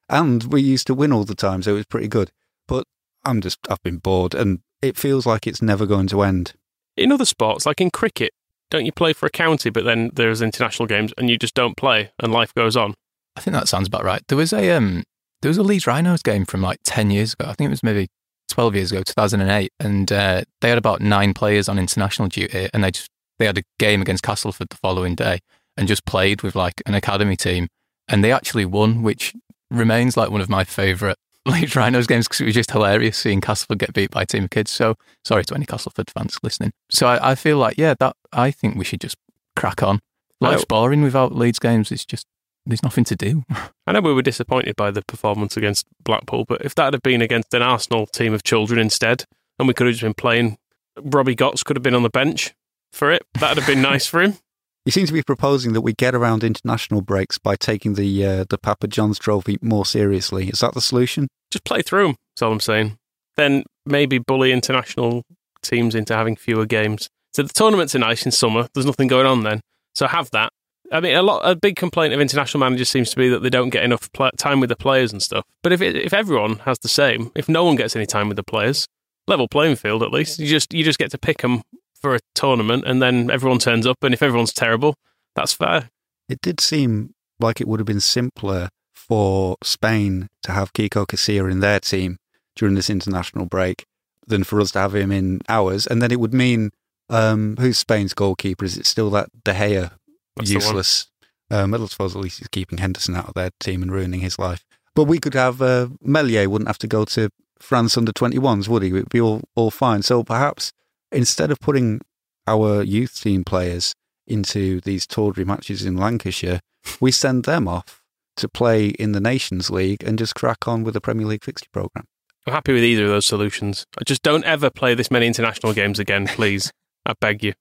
and we used to win all the time, so it was pretty good. But I'm just I've been bored, and it feels like it's never going to end. In other sports, like in cricket, don't you play for a county, but then there's international games and you just don't play and life goes on? I think that sounds about right. There was a um, there was a Leeds Rhinos game from like ten years ago. I think it was maybe twelve years ago, two thousand and eight, and uh, they had about nine players on international duty, and they just they had a game against Castleford the following day and just played with like an academy team, and they actually won, which remains like one of my favourite Leeds Rhinos games because it was just hilarious seeing Castleford get beat by a team of kids. So sorry to any Castleford fans listening. So I, I feel like, yeah, that I think we should just crack on. Life's boring without Leeds games. It's just there's nothing to do. I know we were disappointed by the performance against Blackpool, but if that had been against an Arsenal team of children instead, and we could have just been playing, Robbie Gotts could have been on the bench for it. That'd have been nice for him. You seem to be proposing that we get around international breaks by taking the uh, the Papa John's Trophy more seriously. Is that the solution? Just play through them. That's all I'm saying. Then maybe bully international teams into having fewer games. So the tournaments are nice in summer. There's nothing going on then. So have that. I mean, a lot a big complaint of international managers seems to be that they don't get enough play, time with the players and stuff. But if it, if everyone has the same, if no one gets any time with the players, level playing field at least. You just you just get to pick them for a tournament, and then everyone turns up. And if everyone's terrible, that's fair. It did seem like it would have been simpler for Spain to have Kiko Casilla in their team during this international break than for us to have him in ours. And then it would mean um, who's Spain's goalkeeper? Is it still that De Gea That's useless? Um, I suppose at least he's keeping Henderson out of their team and ruining his life. But we could have uh, Meslier wouldn't have to go to France under 21s, would he? It would be all, all fine. So perhaps instead of putting our youth team players into these tawdry matches in Lancashire, we send them off to play in the Nations League and just crack on with the Premier League fixture programme. I'm happy with either of those solutions. I just don't ever play this many international games again, please. I beg you.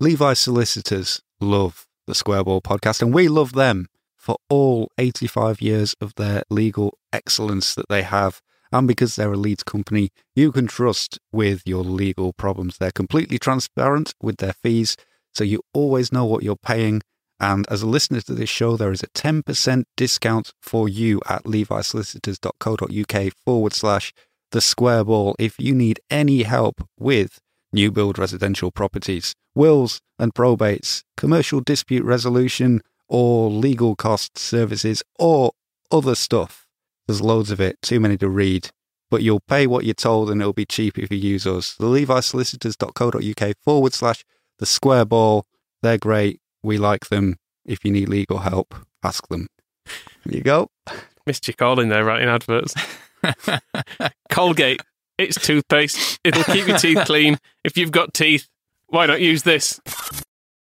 Levi solicitors love the Square Ball podcast, and we love them for all 85 years of their legal excellence that they have. And because they're a Leeds company, you can trust with your legal problems. They're completely transparent with their fees, so you always know what you're paying. And as a listener to this show, there is a 10% discount for you at levisolicitors.co.uk forward slash the square ball if you need any help with new build residential properties, wills and probates, commercial dispute resolution, or legal cost services, or other stuff. There's loads of it, too many to read. But you'll pay what you're told and it'll be cheap if you use us. The levisolicitors.co.uk forward slash the square ball. They're great. We like them. If you need legal help, ask them. There you go. Missed your calling there, writing adverts. Colgate, it's toothpaste. It'll keep your teeth clean. If you've got teeth, why not use this?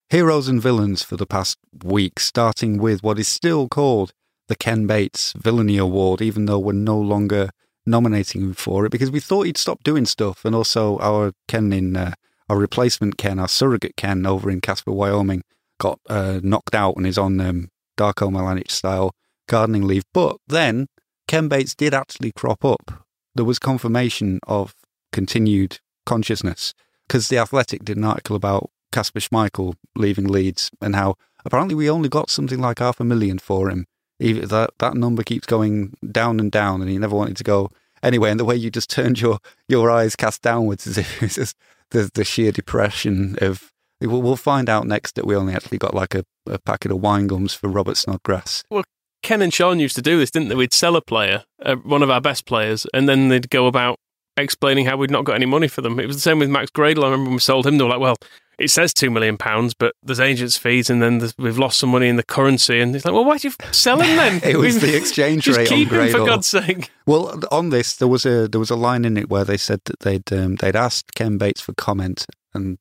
Heroes and villains for the past week, starting with what is still called the Ken Bates Villainy Award, even though we're no longer nominating him for it because we thought he'd stop doing stuff. And also, our Ken in uh, our replacement Ken, our surrogate Ken over in Casper, Wyoming, got uh, knocked out and is on um, Darko Milanic style gardening leave. But then Ken Bates did actually crop up. There was confirmation of continued consciousness because the Athletic did an article about Kasper Schmeichel leaving Leeds and how apparently we only got something like half a million for him. Even that that number keeps going down and down, and he never wanted to go anyway. And the way you just turned your your eyes cast downwards it's just the the sheer depression of. We'll, we'll find out next that we only actually got like a, a packet of wine gums for Robert Snodgrass. Well, Ken and Sean used to do this, didn't they? We'd sell a player, uh, one of our best players, and then they'd go about explaining how we'd not got any money for them. It was the same with Max Gradel. I remember when we sold him, they were like, well, it says £2 million, but there's agents' fees, and then we've lost some money in the currency. And it's like, well, why do you sell him then? it was the exchange Just rate keep him, for God's sake. Well, on this, there was a there was a line in it where they said that they'd um, they'd asked Ken Bates for comment and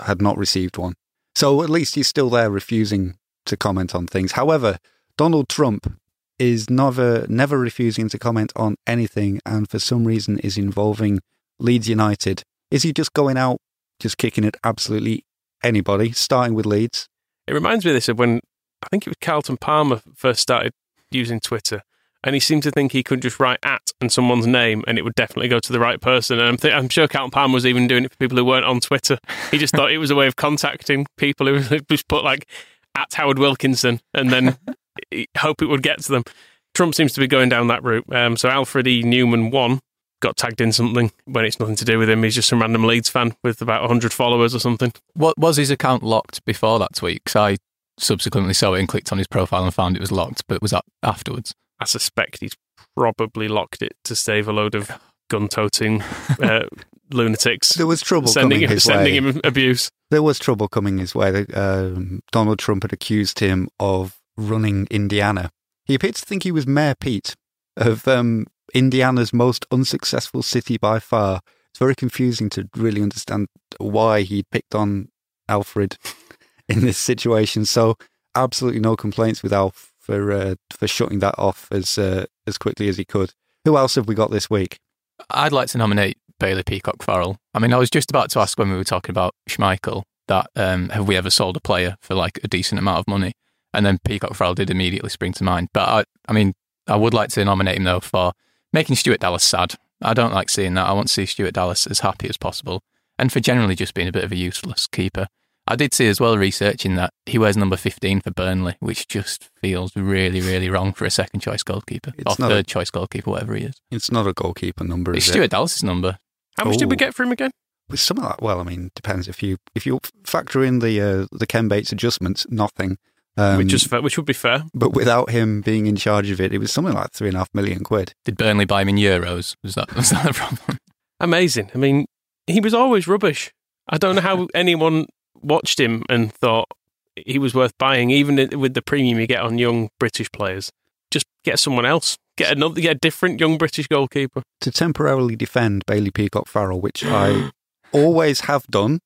had not received one. So at least he's still there, refusing to comment on things. However, Donald Trump is never never refusing to comment on anything, and for some reason is involving Leeds United. Is he just going out, just kicking at absolutely anybody, starting with Leeds? It reminds me of this of when I think it was Carlton Palmer first started using Twitter, and he seemed to think he could just write at and someone's name, and it would definitely go to the right person. And I'm, th- I'm sure Carlton Palmer was even doing it for people who weren't on Twitter. He just thought it was a way of contacting people who just put like at Howard Wilkinson, and then hope it would get to them. Trump seems to be going down that route. Um, so Alfred E. Newman one got tagged in something when it's nothing to do with him. He's just some random Leeds fan with about 100 followers or something. What was his account locked before that tweet? Because I subsequently saw it and clicked on his profile and found it was locked, but was that afterwards? I suspect he's probably locked it to save a load of gun-toting uh, lunatics. There was trouble sending coming him, his sending way. him abuse. There was trouble coming his way. Um, Donald Trump had accused him of running Indiana. He appeared to think he was Mayor Pete of um, Indiana's most unsuccessful city by far. It's very confusing to really understand why he picked on Alfred in this situation. So, absolutely no complaints with Alf for uh, for shutting that off as uh, as quickly as he could. Who else have we got this week? I'd like to nominate Bailey Peacock Farrell. I mean, I was just about to ask when we were talking about Schmeichel that um, have we ever sold a player for like a decent amount of money? And then Peacock Farrell did immediately spring to mind. But I, I mean, I would like to nominate him though for making Stuart Dallas sad. I don't like seeing that. I want to see Stuart Dallas as happy as possible, and for generally just being a bit of a useless keeper. I did see as well researching that he wears number 15 for Burnley, which just feels really, really wrong for a second choice goalkeeper It's or not a- third choice goalkeeper, whatever he is. It's not a goalkeeper number, It's is Stuart it? Dallas's number. How much did we get for him again? With some of that, well, I mean, depends if you if you factor in the uh, the Ken Bates adjustments, nothing. Um, which, is fair, which would be fair. but without him being in charge of it, it was something like three and a half million quid. Did Burnley buy him in euros? Was that was that the problem? Amazing. I mean, he was always rubbish. I don't know how anyone watched him and thought he was worth buying, even with the premium you get on young British players. Just get someone else. Get another, get a different young British goalkeeper. To temporarily defend Bailey Peacock Farrell, which I always have done,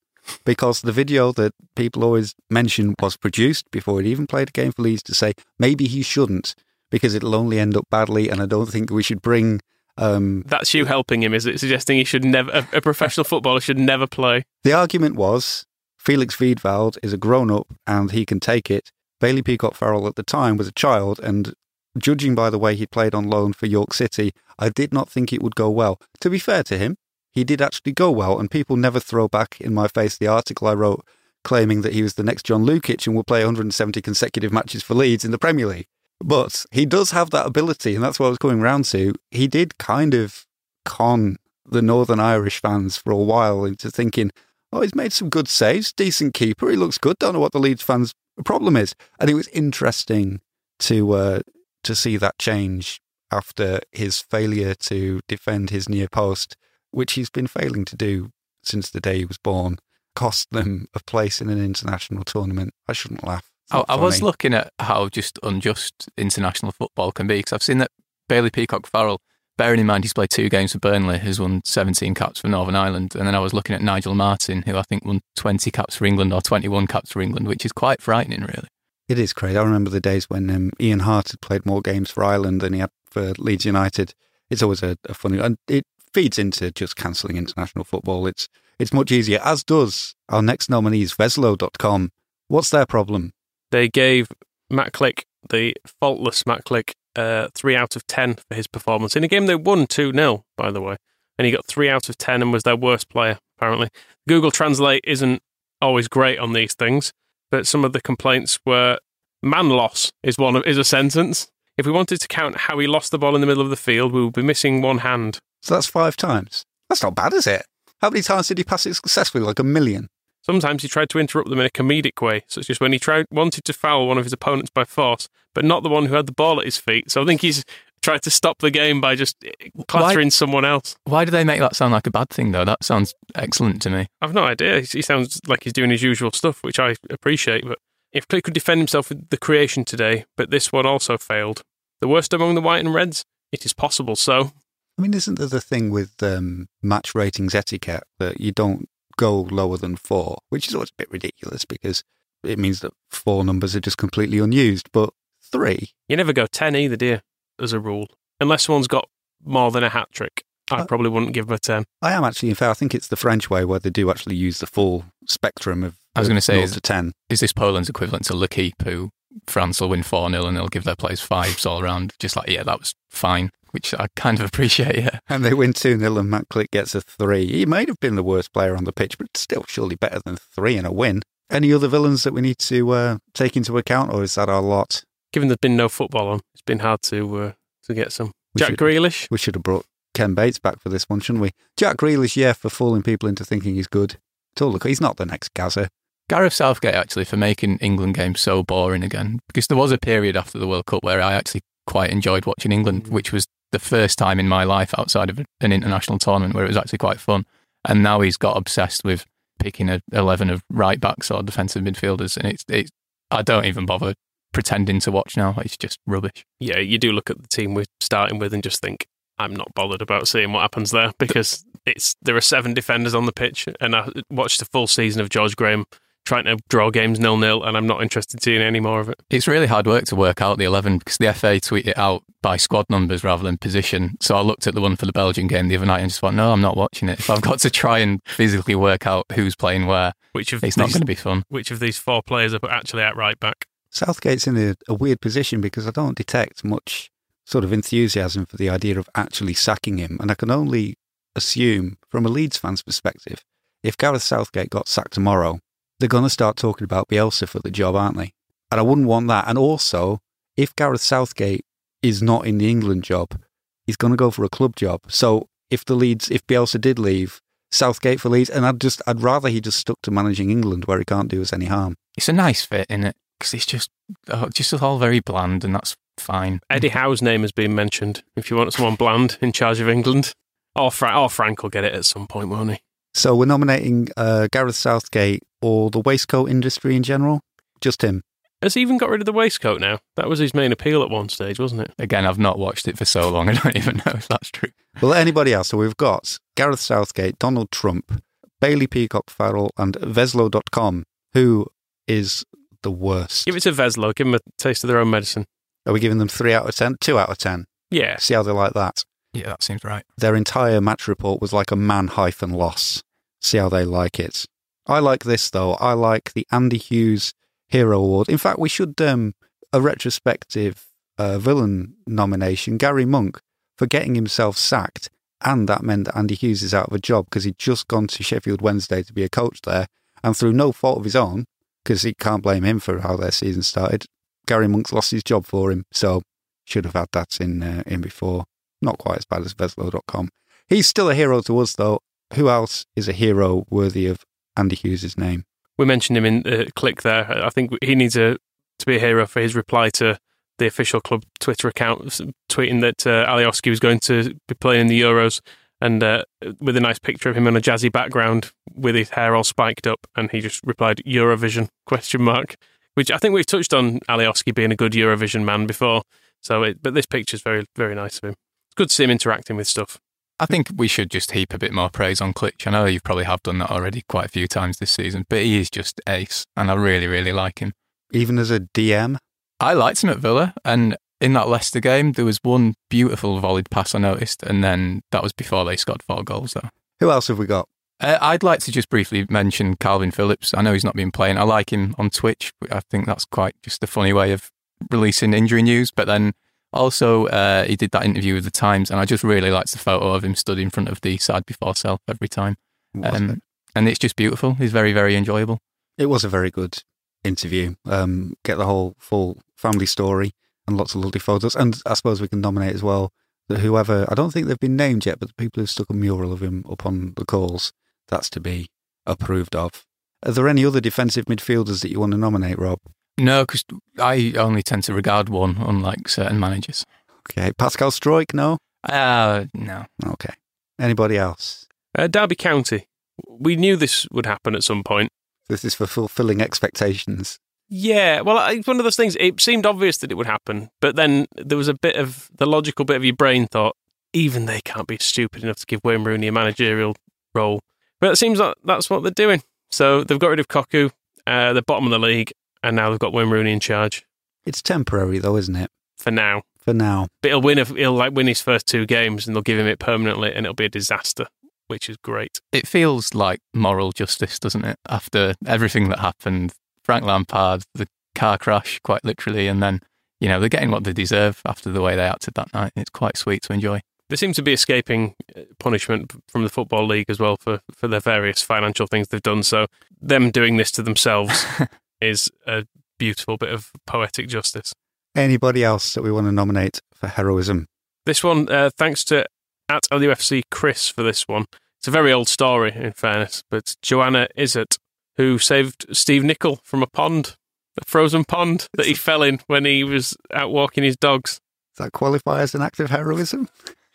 because the video that people always mention was produced before he'd even played a game for Leeds to say maybe he shouldn't because it'll only end up badly, and I don't think we should bring. Um, That's you helping him, is it? Suggesting he should never, a, a professional footballer should never play. The argument was Felix Wiedwald is a grown up and he can take it. Bailey Peacock Farrell at the time was a child, and judging by the way he played on loan for York City, I did not think it would go well. To be fair to him, he did actually go well, and people never throw back in my face the article I wrote claiming that he was the next John Lukic and will play 170 consecutive matches for Leeds in the Premier League. But he does have that ability, and that's what I was coming round to. He did kind of con the Northern Irish fans for a while into thinking, oh, he's made some good saves, decent keeper, he looks good. Don't know what the Leeds fans' problem is. And it was interesting to uh, to see that change after his failure to defend his near post, which he's been failing to do since the day he was born, cost them a place in an international tournament. I shouldn't laugh. I, I was looking at how just unjust international football can be because I've seen that Bailey Peacock Farrell, bearing in mind he's played two games for Burnley, has won 17 caps for Northern Ireland. And then I was looking at Nigel Martyn, who I think won 20 caps for England or 21 caps for England, which is quite frightening, really. It is crazy. I remember the days when um, Ian Harte had played more games for Ireland than he had for Leeds United. It's always a, a funny, and it feeds into just cancelling international football. It's it's much easier, as does our next nominees, Veslo.com. What's their problem? They gave Matt Klich, the faultless Matt Klich, uh, three out of ten for his performance in a game they won two 0 by the way, and he got three out of ten and was their worst player. Apparently, Google Translate isn't always great on these things, but some of the complaints were man loss is one of, is a sentence. If we wanted to count how he lost the ball in the middle of the field, we would be missing one hand. So that's five times. That's not bad, is it? How many times did he pass it successfully? Like a million. Sometimes he tried to interrupt them in a comedic way, such as when he tried wanted to foul one of his opponents by force, but not the one who had the ball at his feet. So I think he's tried to stop the game by just eh, clattering Why- someone else. Why do they make that sound like a bad thing, though? That sounds excellent to me. I've no idea. He sounds like he's doing his usual stuff, which I appreciate. But if Klich could defend himself with the creation today, but this one also failed, the worst among the white and reds, it is possible. So I mean, isn't there the thing with um, match ratings etiquette that you don't go lower than four, which is always a bit ridiculous because it means that four numbers are just completely unused. But three, you never go ten either, dear, as a rule, unless someone's got more than a hat trick. I Uh, probably wouldn't give him a ten. I am actually, in fact, I think it's the French way where they do actually use the full spectrum of. I was going to say, zero is, to ten. is this Poland's equivalent to L'Equipe, who France will win 4 0 and they'll give their players fives all around? Just like, yeah, that was fine, which I kind of appreciate, yeah. And they win 2 0 and Matt Klich gets a three. He may have been the worst player on the pitch, but still surely better than three in a win. Any other villains that we need to uh, take into account, or is that our lot? Given there's been no football on, it's been hard to uh, to get some. We Jack should- Grealish, We should have brought Ken Bates back for this one, shouldn't we? Jack Grealish, yeah, for fooling people into thinking he's good. It's all look, he's not the next Gazza. Gareth Southgate, actually, for making England games so boring again. Because there was a period after the World Cup where I actually quite enjoyed watching England, mm. which was the first time in my life outside of an international tournament where it was actually quite fun. And now he's got obsessed with picking a 11 of right backs or defensive midfielders. And it's, it's, I don't even bother pretending to watch now. It's just rubbish. yeah, you do look at the team we're starting with and just think, I'm not bothered about seeing what happens there because it's there are seven defenders on the pitch, and I watched a full season of George Graham trying to draw games nil nil, and I'm not interested in seeing any more of it. It's really hard work to work out the 11 because the FA tweet it out by squad numbers rather than position. So I looked at the one for the Belgian game the other night and just thought, no, I'm not watching it. If I've got to try and physically work out who's playing where, Which of it's not these, going to be fun. which of these four players are actually at right back? Southgate's in a, a weird position because I don't detect much sort of enthusiasm for the idea of actually sacking him. And I can only assume, from a Leeds fan's perspective, if Gareth Southgate got sacked tomorrow, they're going to start talking about Bielsa for the job, aren't they? And I wouldn't want that. And also, if Gareth Southgate is not in the England job, he's going to go for a club job. So if the Leeds, if Bielsa did leave, Southgate for Leeds, and I'd just, I'd rather he just stuck to managing England where he can't do us any harm. It's a nice fit in it because it's just, oh, just all very bland and that's fine. Eddie Howe's name has been mentioned. If you want someone bland in charge of England, or, Fra- or Frank will get it at some point, won't he? So we're nominating uh, Gareth Southgate or the waistcoat industry in general. Just him. Has he even got rid of the waistcoat now? That was his main appeal at one stage, wasn't it? Again, I've not watched it for so long. I don't even know if that's true. Well, anybody else? So we've got Gareth Southgate, Donald Trump, Bailey Peacock Farrell, and Veslo.com, who is the worst. Give it to Veslo. Give them a taste of their own medicine. Are we giving them three out of ten? Two out of ten. Yeah. See how they like that. Yeah, that seems right. Their entire match report was like a man hyphen loss. See how they like it. I like this though. I like the Andy Hughes Hero Award. In fact, we should um, a retrospective uh, villain nomination. Gary Monk for getting himself sacked, and that meant that Andy Hughes is out of a job because he'd just gone to Sheffield Wednesday to be a coach there, and through no fault of his own, because he can't blame him for how their season started. Gary Monk's lost his job for him, so should have had that in uh, in before. Not quite as bad as Veslo.com. He's still a hero to us, though. Who else is a hero worthy of Andy Hughes' name? We mentioned him in the click there. I think he needs a, to be a hero for his reply to the official club Twitter account tweeting that uh, Alioski was going to be playing in the Euros and uh, with a nice picture of him on a jazzy background with his hair all spiked up and he just replied Eurovision? question mark. Which I think we've touched on Alioski being a good Eurovision man before. So it, but this picture's very very nice of him. It's good to see him interacting with stuff I think we should just heap a bit more praise on Klich. I know you probably have done that already quite a few times this season, but he is just ace, and I really, really like him. Even as a DM? I liked him at Villa, and in that Leicester game, there was one beautiful volleyed pass I noticed, and then that was before they scored four goals, though. Who else have we got? Uh, I'd like to just briefly mention Calvin Phillips. I know he's not been playing. I like him on Twitch. I think that's quite just a funny way of releasing injury news, but then also, uh, he did that interview with the Times, and I just really liked the photo of him stood in front of the side before self every time. Um, it? And it's just beautiful. He's very, very enjoyable. It was a very good interview. Um, get the whole full family story and lots of lovely photos. And I suppose we can nominate as well that whoever, I don't think they've been named yet, but the people who've stuck a mural of him up on the calls, that's to be approved of. Are there any other defensive midfielders that you want to nominate, Rob? No, because I only tend to regard one, unlike certain managers. Okay. Pascal Struijk, no? Uh, no. Okay. Anybody else? Uh, Derby County. We knew this would happen at some point. This is for fulfilling expectations. Yeah, well, it's one of those things. It seemed obvious that it would happen, but then there was a bit of the logical bit of your brain thought, even they can't be stupid enough to give Wayne Rooney a managerial role. But it seems like that's what they're doing. So they've got rid of Cocu. Uh, they're bottom of the league and now they've got Wayne Rooney in charge. It's temporary, though, isn't it? For now. For now. But he'll win. A, he'll like win his first two games, and they'll give him it permanently, and it'll be a disaster, which is great. It feels like moral justice, doesn't it? After everything that happened, Frank Lampard, the car crash, quite literally, and then you know they're getting what they deserve after the way they acted that night. It's quite sweet to enjoy. They seem to be escaping uh, punishment from the football league as well for for their various financial things they've done. So them doing this to themselves is a beautiful bit of poetic justice. Anybody else that we want to nominate for heroism? This one, uh, thanks to at LUFC Chris for this one. It's a very old story, in fairness, but Joanna Izzet, who saved Steve Nicol from a pond, a frozen pond that he fell in when he was out walking his dogs. Does that qualify as an act of heroism?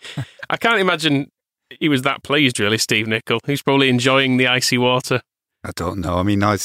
I can't imagine he was that pleased, really, Steve Nicol. He's probably enjoying the icy water. I don't know. I mean, I,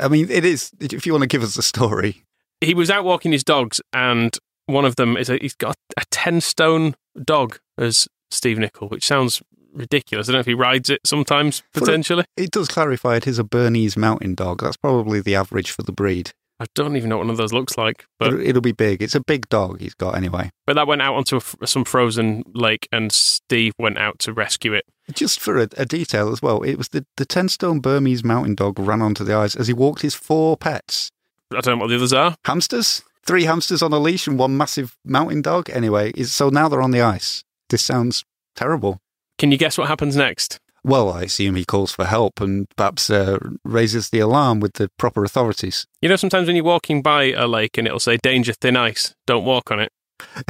I mean, it is. If you want to give us a story, he was out walking his dogs, and one of them is a, he's got a ten stone dog as Steve Nicol, which sounds ridiculous. I don't know if he rides it sometimes potentially. It does clarify it is a Bernese mountain dog. That's probably the average for the breed. I don't even know what one of those looks like, but it'll, it'll be big. It's a big dog he's got anyway. But that went out onto a, some frozen lake, and Steve went out to rescue it. Just for a, a, detail as well, it was the, the 10 stone Bernese mountain dog ran onto the ice as he walked his four pets. I don't know what the others are. Hamsters? Three hamsters on a leash and one massive mountain dog. Anyway, so now they're on the ice. This sounds terrible. Can you guess what happens next? Well, I assume he calls for help and perhaps uh, raises the alarm with the proper authorities. You know, sometimes when you're walking by a lake and it'll say danger thin ice, don't walk on it.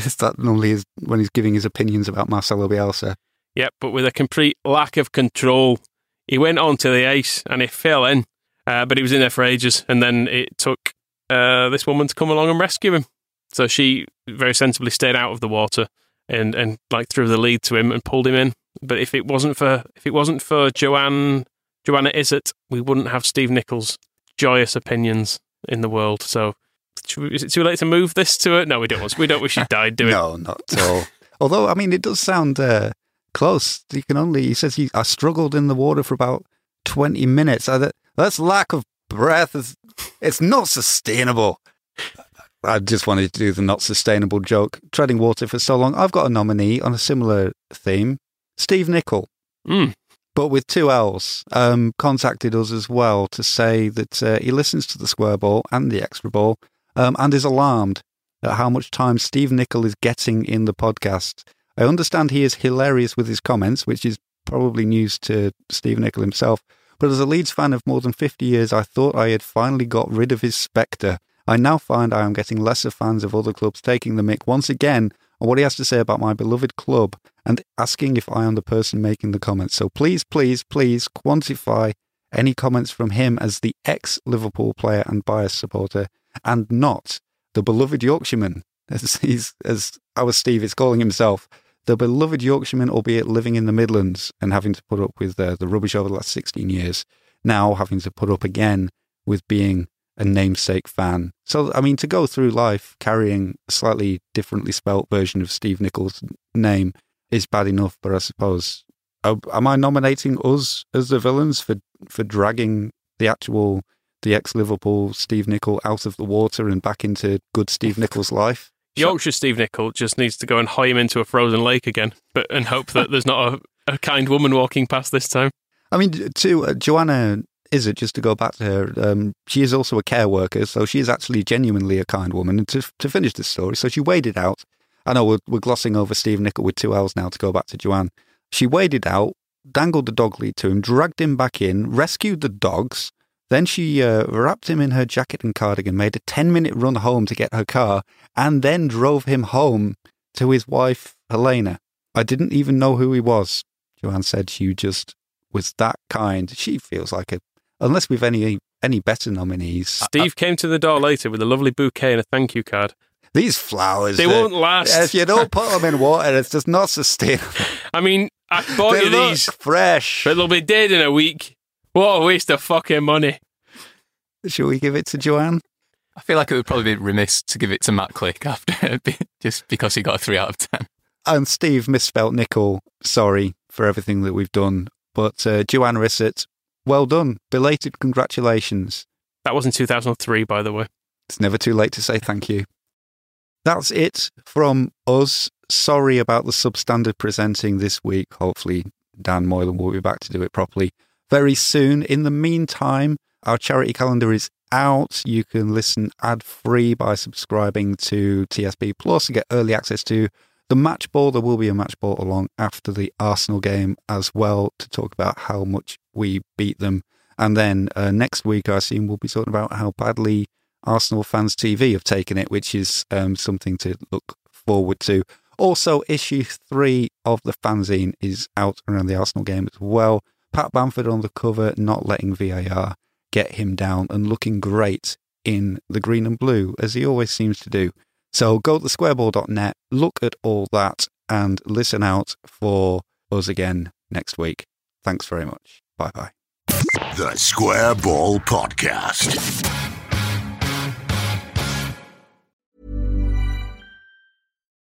Is that normally is when he's giving his opinions about Marcelo Bielsa? Yep, but with a complete lack of control. He went onto the ice and he fell in, uh, but he was in there for ages. And then it took uh, this woman to come along and rescue him. So she very sensibly stayed out of the water and, and like threw the lead to him and pulled him in. But if it wasn't for if it wasn't for Joanne Joanna Izzet, we wouldn't have Steve Nichols' joyous opinions in the world. So we, is it too late to move this to it? No, we don't. We don't wish he died. Do we? no, not at all. Although I mean, it does sound uh, close. He can only. He says he. I struggled in the water for about twenty minutes. I, that, that's lack of breath. Is, it's not sustainable. I just wanted to do the not sustainable joke. Treading water for so long. I've got a nominee on a similar theme. Steve Nicol. Mm. But with two L's, um, contacted us as well to say that uh, he listens to the square ball and the extra ball um, and is alarmed at how much time Steve Nicol is getting in the podcast. I understand he is hilarious with his comments, which is probably news to Steve Nicol himself. But as a Leeds fan of more than 50 years, I thought I had finally got rid of his spectre. I now find I am getting lesser fans of other clubs taking the mick once again on what he has to say about my beloved club and asking if I am the person making the comments. So please, please, please quantify any comments from him as the ex Liverpool player and bias supporter and not the beloved Yorkshireman, as he's as our Steve is calling himself, the beloved Yorkshireman, albeit living in the Midlands and having to put up with uh, the rubbish over the last 16 years, now having to put up again with being a namesake fan. So, I mean, to go through life carrying a slightly differently spelt version of Steve Nichols' name is bad enough, but I suppose, uh, am I nominating us as the villains for, for dragging the actual, the ex Liverpool Steve Nicol out of the water and back into good Steve Nichols' life? Yorkshire Steve Nichol just needs to go and hoy him into a frozen lake again, but and hope that there's not a, a kind woman walking past this time. I mean, to uh, Joanna is it just to go back to her? Um, she is also a care worker, so she is actually genuinely a kind woman. And to to finish this story, so she waded out. I know we're, we're glossing over Steve Nichol with two L's now to go back to Joanne. She waded out, dangled the dog lead to him, dragged him back in, rescued the dogs. Then she uh, wrapped him in her jacket and cardigan, made a 10 minute run home to get her car, and then drove him home to his wife, Helena. I didn't even know who he was. Joanne said she just was that kind. She feels like a unless we've any any better nominees. Steve came to the door later with a lovely bouquet and a thank you card. These flowers, They won't last. If you don't put them in water, it's just not sustainable. I mean, I bought they you these, fresh. but they'll be dead in a week. What a waste of fucking money. Shall we give it to Joanne? I feel like it would probably be remiss to give it to Matt Klich after, just because he got a three out of ten. And Steve misspelt Nickel. Sorry for everything that we've done. But uh, Joanne Rissett, well done. Belated congratulations. That was in 2003, by the way. It's never too late to say thank you. That's it from us. Sorry about the substandard presenting this week. Hopefully, Dan Moylan will be back to do it properly very soon. In the meantime, our charity calendar is out. You can listen ad free by subscribing to TSB Plus and get early access to the match ball. There will be a match ball along after the Arsenal game as well to talk about how much we beat them. And then uh, next week, I assume we'll be talking about how badly Arsenal fans TV have taken it, which is um, something to look forward to. Also, issue three of the fanzine is out around the Arsenal game as well. Pat Bamford on the cover, not letting VAR get him down and looking great in the green and blue, as he always seems to do. So go to squareball.net, look at all that, and listen out for us again next week. Thanks very much. Bye bye. The Square Ball Podcast.